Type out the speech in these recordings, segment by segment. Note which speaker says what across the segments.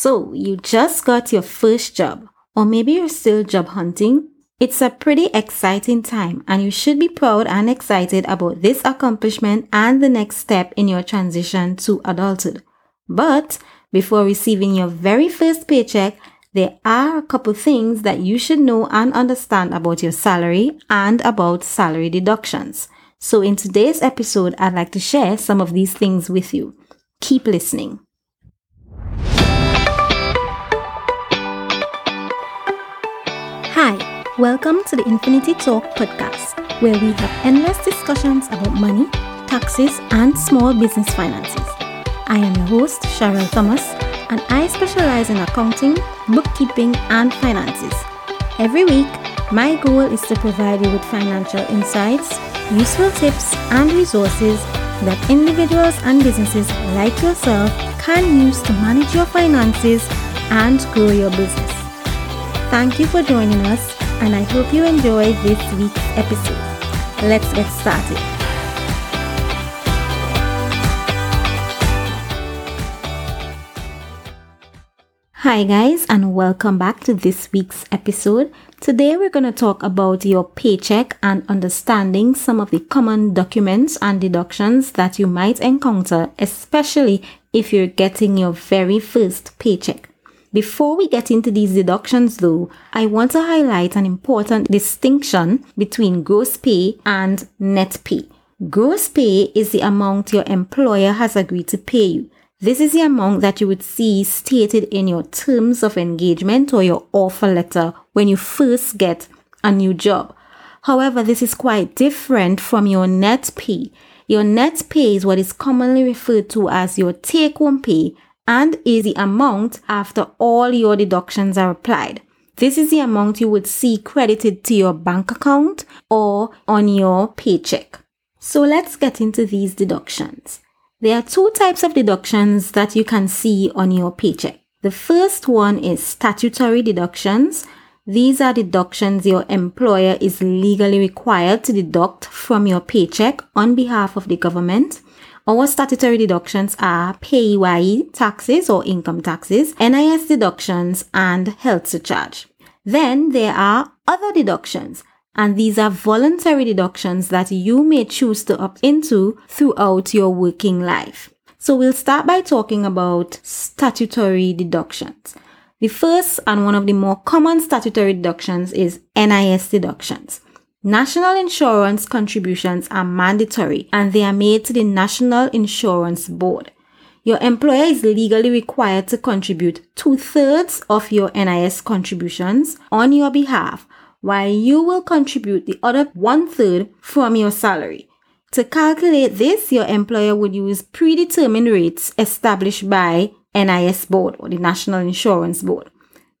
Speaker 1: So, you just got your first job, or maybe you're still job hunting. It's a pretty exciting time, and you should be proud and excited about this accomplishment and the next step in your transition to adulthood. But before receiving your very first paycheck, there are a couple things that you should know and understand about your salary and about salary deductions. So, in today's episode, I'd like to share some of these things with you. Keep listening. Welcome to the Infinity Talk podcast, where we have endless discussions about money, taxes, and small business finances. I am your host, Cheryl Thomas, and I specialize in accounting, bookkeeping, and finances. Every week, my goal is to provide you with financial insights, useful tips, and resources that individuals and businesses like yourself can use to manage your finances and grow your business. Thank you for joining us, and I hope you enjoy this week's episode. Let's get started. Hi, guys, and welcome back to this week's episode. Today, we're going to talk about your paycheck and understanding some of the common documents and deductions that you might encounter, especially if you're getting your very first paycheck. Before we get into these deductions though, I want to highlight an important distinction between gross pay and net pay. Gross pay is the amount your employer has agreed to pay you. This is the amount that you would see stated in your terms of engagement or your offer letter when you first get a new job. However, this is quite different from your net pay. Your net pay is what is commonly referred to as your take home pay and is the amount after all your deductions are applied. This is the amount you would see credited to your bank account or on your paycheck. So let's get into these deductions. There are two types of deductions that you can see on your paycheck. The first one is statutory deductions. These are deductions your employer is legally required to deduct from your paycheck on behalf of the government. Our statutory deductions are PAYE taxes or income taxes, NIS deductions, and health surcharge. Then there are other deductions, and these are voluntary deductions that you may choose to opt into throughout your working life. So we'll start by talking about statutory deductions. The first and one of the more common statutory deductions is NIS deductions. National insurance contributions are mandatory and they are made to the National Insurance Board. Your employer is legally required to contribute two thirds of your NIS contributions on your behalf, while you will contribute the other one third from your salary. To calculate this, your employer would use predetermined rates established by NIS Board or the National Insurance Board.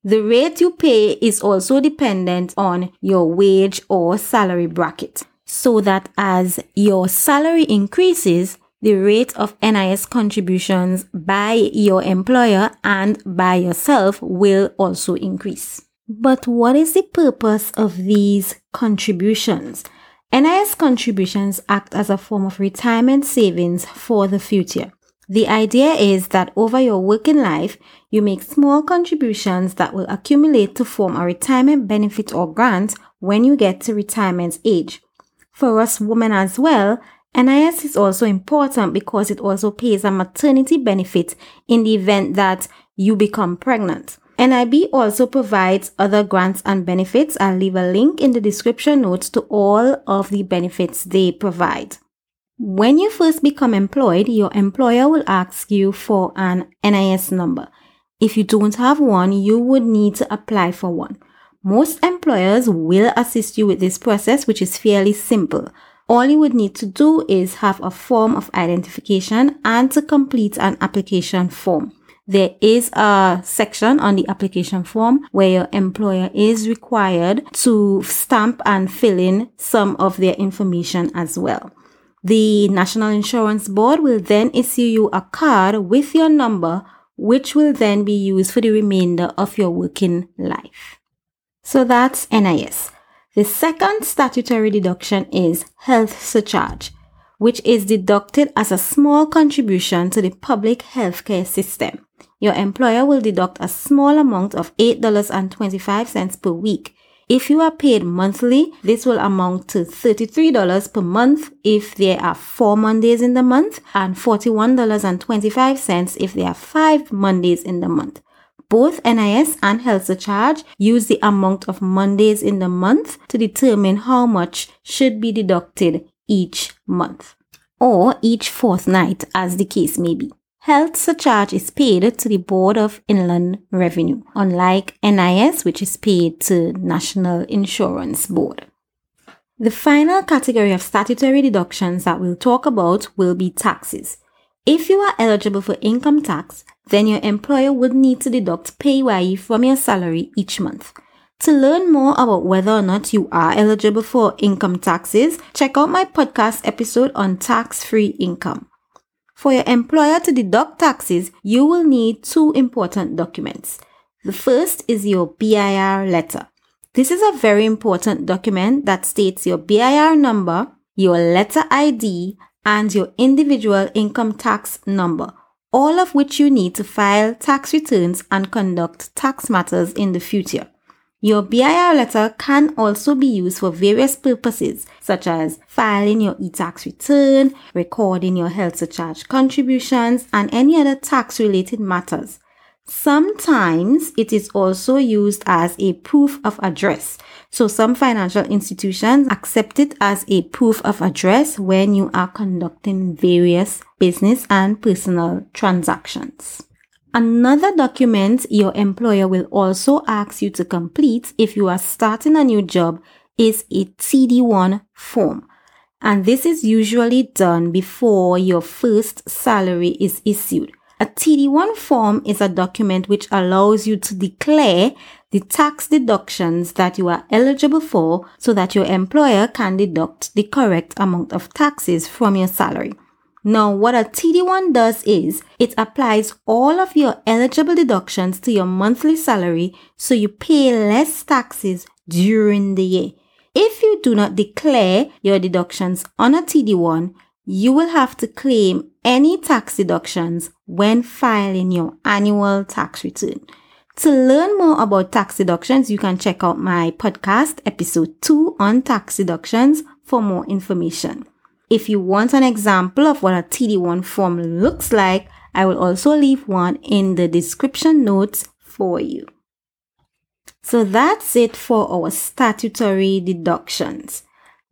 Speaker 1: The rate you pay is also dependent on your wage or salary bracket. So that as your salary increases, the rate of NIS contributions by your employer and by yourself will also increase. But what is the purpose of these contributions? NIS contributions act as a form of retirement savings for the future. The idea is that over your working life, you make small contributions that will accumulate to form a retirement benefit or grant when you get to retirement age. For us women as well, NIS is also important because it also pays a maternity benefit in the event that you become pregnant. NIB also provides other grants and benefits. I'll leave a link in the description notes to all of the benefits they provide. When you first become employed, your employer will ask you for an NIS number. If you don't have one, you would need to apply for one. Most employers will assist you with this process, which is fairly simple. All you would need to do is have a form of identification and to complete an application form. There is a section on the application form where your employer is required to stamp and fill in some of their information as well. The National Insurance Board will then issue you a card with your number, which will then be used for the remainder of your working life. So that's NIS. The second statutory deduction is health surcharge, which is deducted as a small contribution to the public healthcare system. your employer will deduct a small amount of $8.25 per week. If you are paid monthly, this will amount to $33 per month if there are four Mondays in the month and $41.25 if there are five Mondays in the month. Both NIS and Health Surcharge use the amount of Mondays in the month to determine how much should be deducted each month or each fortnight as the case may be. Health surcharge is paid to the Board of Inland Revenue, unlike NIS, which is paid to National Insurance Board. The final category of statutory deductions that we'll talk about will be taxes. If you are eligible for income tax, then your employer would need to deduct PAYE from your salary each month. To learn more about whether or not you are eligible for income taxes, check out my podcast episode on tax free income. For your employer to deduct taxes, you will need two important documents. The first is your BIR letter. This is a very important document that states your BIR number, your letter ID, and your individual income tax number, all of which you need to file tax returns and conduct tax matters in the future. Your BIR letter can also be used for various purposes, such as filing your e-tax return, recording your health surcharge contributions, and any other tax related matters. Sometimes it is also used as a proof of address. So some financial institutions accept it as a proof of address when you are conducting various business and personal transactions. Another document your employer will also ask you to complete if you are starting a new job is a TD1 form. And this is usually done before your first salary is issued. A TD1 form is a document which allows you to declare the tax deductions that you are eligible for so that your employer can deduct the correct amount of taxes from your salary. Now, what a TD1 does is it applies all of your eligible deductions to your monthly salary so you pay less taxes during the year. If you do not declare your deductions on a TD1, you will have to claim any tax deductions when filing your annual tax return. To learn more about tax deductions, you can check out my podcast episode 2 on tax deductions for more information. If you want an example of what a TD1 form looks like, I will also leave one in the description notes for you. So that's it for our statutory deductions.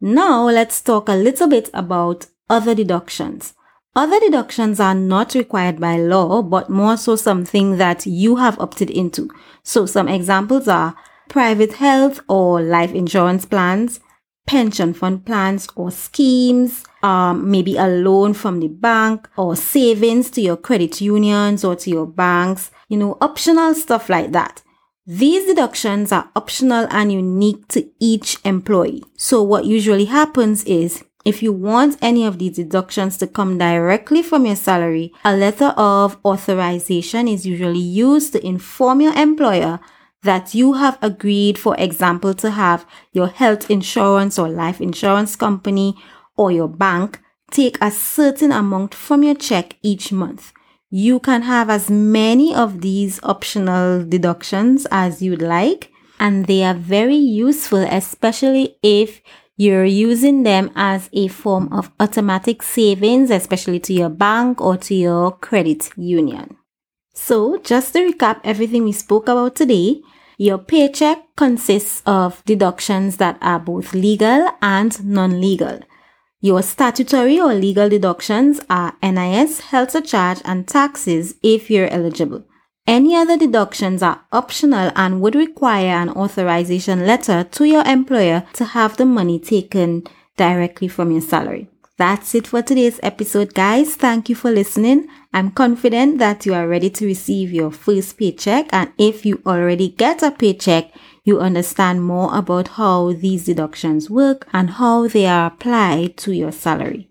Speaker 1: Now let's talk a little bit about other deductions. Other deductions are not required by law, but more so something that you have opted into. So some examples are private health or life insurance plans, pension fund plans or schemes, um, maybe a loan from the bank or savings to your credit unions or to your banks, you know, optional stuff like that. These deductions are optional and unique to each employee. So what usually happens is if you want any of these deductions to come directly from your salary, a letter of authorization is usually used to inform your employer that you have agreed, for example, to have your health insurance or life insurance company or your bank take a certain amount from your check each month. You can have as many of these optional deductions as you'd like, and they are very useful, especially if you're using them as a form of automatic savings, especially to your bank or to your credit union. So, just to recap everything we spoke about today, your paycheck consists of deductions that are both legal and non-legal. Your statutory or legal deductions are NIS, health surcharge, and taxes if you're eligible. Any other deductions are optional and would require an authorization letter to your employer to have the money taken directly from your salary. That's it for today's episode, guys. Thank you for listening. I'm confident that you are ready to receive your first paycheck. And if you already get a paycheck, you understand more about how these deductions work and how they are applied to your salary.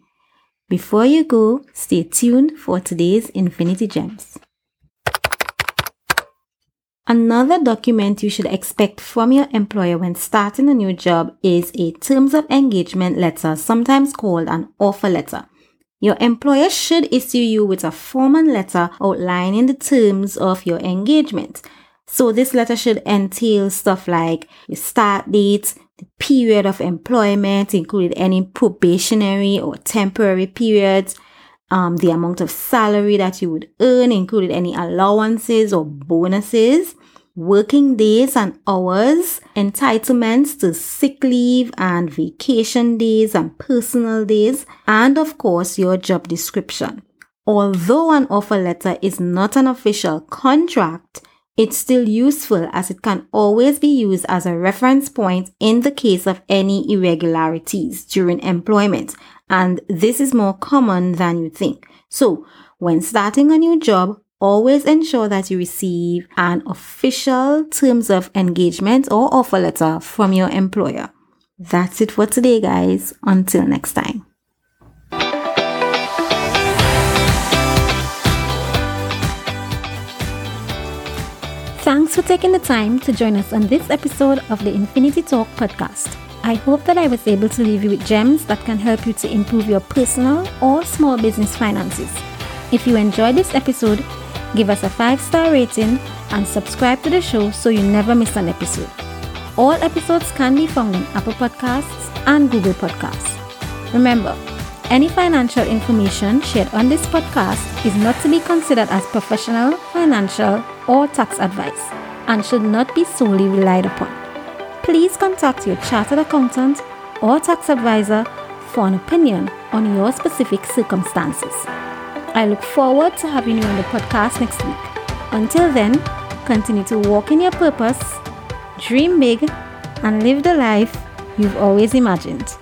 Speaker 1: Before you go, stay tuned for today's Infinity Gems. Another document you should expect from your employer when starting a new job is a Terms of Engagement letter, sometimes called an offer letter. Your employer should issue you with a formal letter outlining the terms of your engagement. So this letter should entail stuff like your start date, the period of employment, including any probationary or temporary periods, um, the amount of salary that you would earn, including any allowances or bonuses, working days and hours, entitlements to sick leave and vacation days and personal days, and of course, your job description. Although an offer letter is not an official contract, it's still useful as it can always be used as a reference point in the case of any irregularities during employment. And this is more common than you think. So when starting a new job, always ensure that you receive an official terms of engagement or offer letter from your employer. That's it for today, guys. Until next time. Thanks for taking the time to join us on this episode of the Infinity Talk podcast. I hope that I was able to leave you with gems that can help you to improve your personal or small business finances. If you enjoyed this episode, give us a 5 star rating and subscribe to the show so you never miss an episode. All episodes can be found in Apple Podcasts and Google Podcasts. Remember, any financial information shared on this podcast is not to be considered as professional, financial, or tax advice and should not be solely relied upon. Please contact your chartered accountant or tax advisor for an opinion on your specific circumstances. I look forward to having you on the podcast next week. Until then, continue to walk in your purpose, dream big, and live the life you've always imagined.